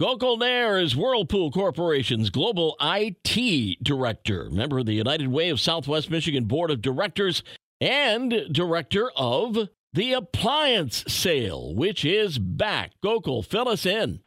Gokul Nair is Whirlpool Corporation's Global IT Director, member of the United Way of Southwest Michigan Board of Directors, and Director of the Appliance Sale, which is back. Gokul, fill us in.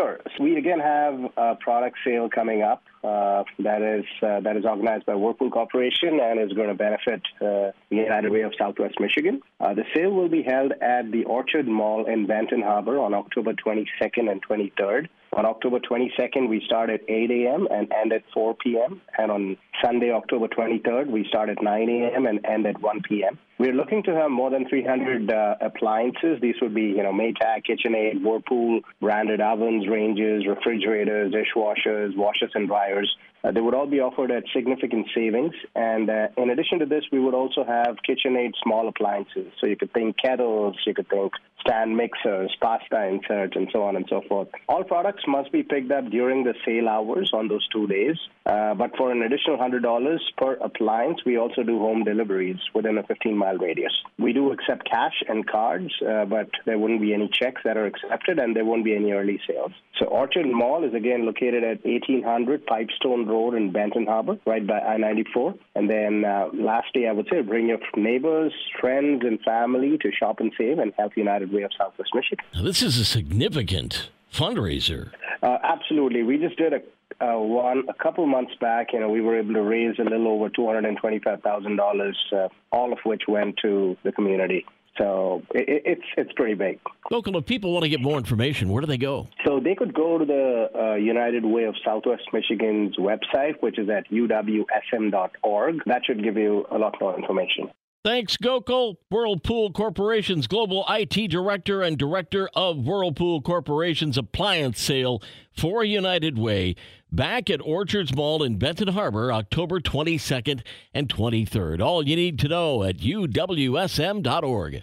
Sure. So we again have a product sale coming up uh, that is uh, that is organized by Whirlpool Corporation and is going to benefit uh, the United Way of Southwest Michigan. Uh, the sale will be held at the Orchard Mall in Benton Harbor on October 22nd and 23rd. On October 22nd, we start at 8 a.m. and end at 4 p.m. And on Sunday, October 23rd, we start at 9 a.m. and end at 1 p.m. We're looking to have more than 300 uh, appliances. These would be, you know, Maytag, KitchenAid, Whirlpool, branded ovens, ranges, refrigerators, dishwashers, washers and dryers. Uh, they would all be offered at significant savings. And uh, in addition to this, we would also have KitchenAid small appliances. So you could think kettles, you could think stand mixers, pasta inserts, and so on and so forth. All products must be picked up during the sale hours on those two days. Uh, but for an additional $100 per appliance, we also do home deliveries within a 15 mile radius. We do accept cash and cards, uh, but there wouldn't be any checks that are accepted, and there won't be any early sales. So Orchard Mall is again located at 1800 Pipestone Road in Benton Harbor, right by I 94. And then uh, lastly, I would say bring your neighbors, friends, and family to shop and save and help United Way of Southwest Michigan. Now, this is a significant fundraiser. Uh, absolutely. We just did a uh, one a couple months back. You know, we were able to raise a little over two hundred and twenty-five thousand uh, dollars, all of which went to the community. So it, it's it's pretty big. Gokul, if people want to get more information, where do they go? So they could go to the uh, United Way of Southwest Michigan's website, which is at uwsm.org. That should give you a lot more information. Thanks, Gokul, Whirlpool Corporation's Global IT Director and Director of Whirlpool Corporation's Appliance Sale for United Way. Back at Orchards Mall in Benton Harbor, October 22nd and 23rd. All you need to know at uwsm.org.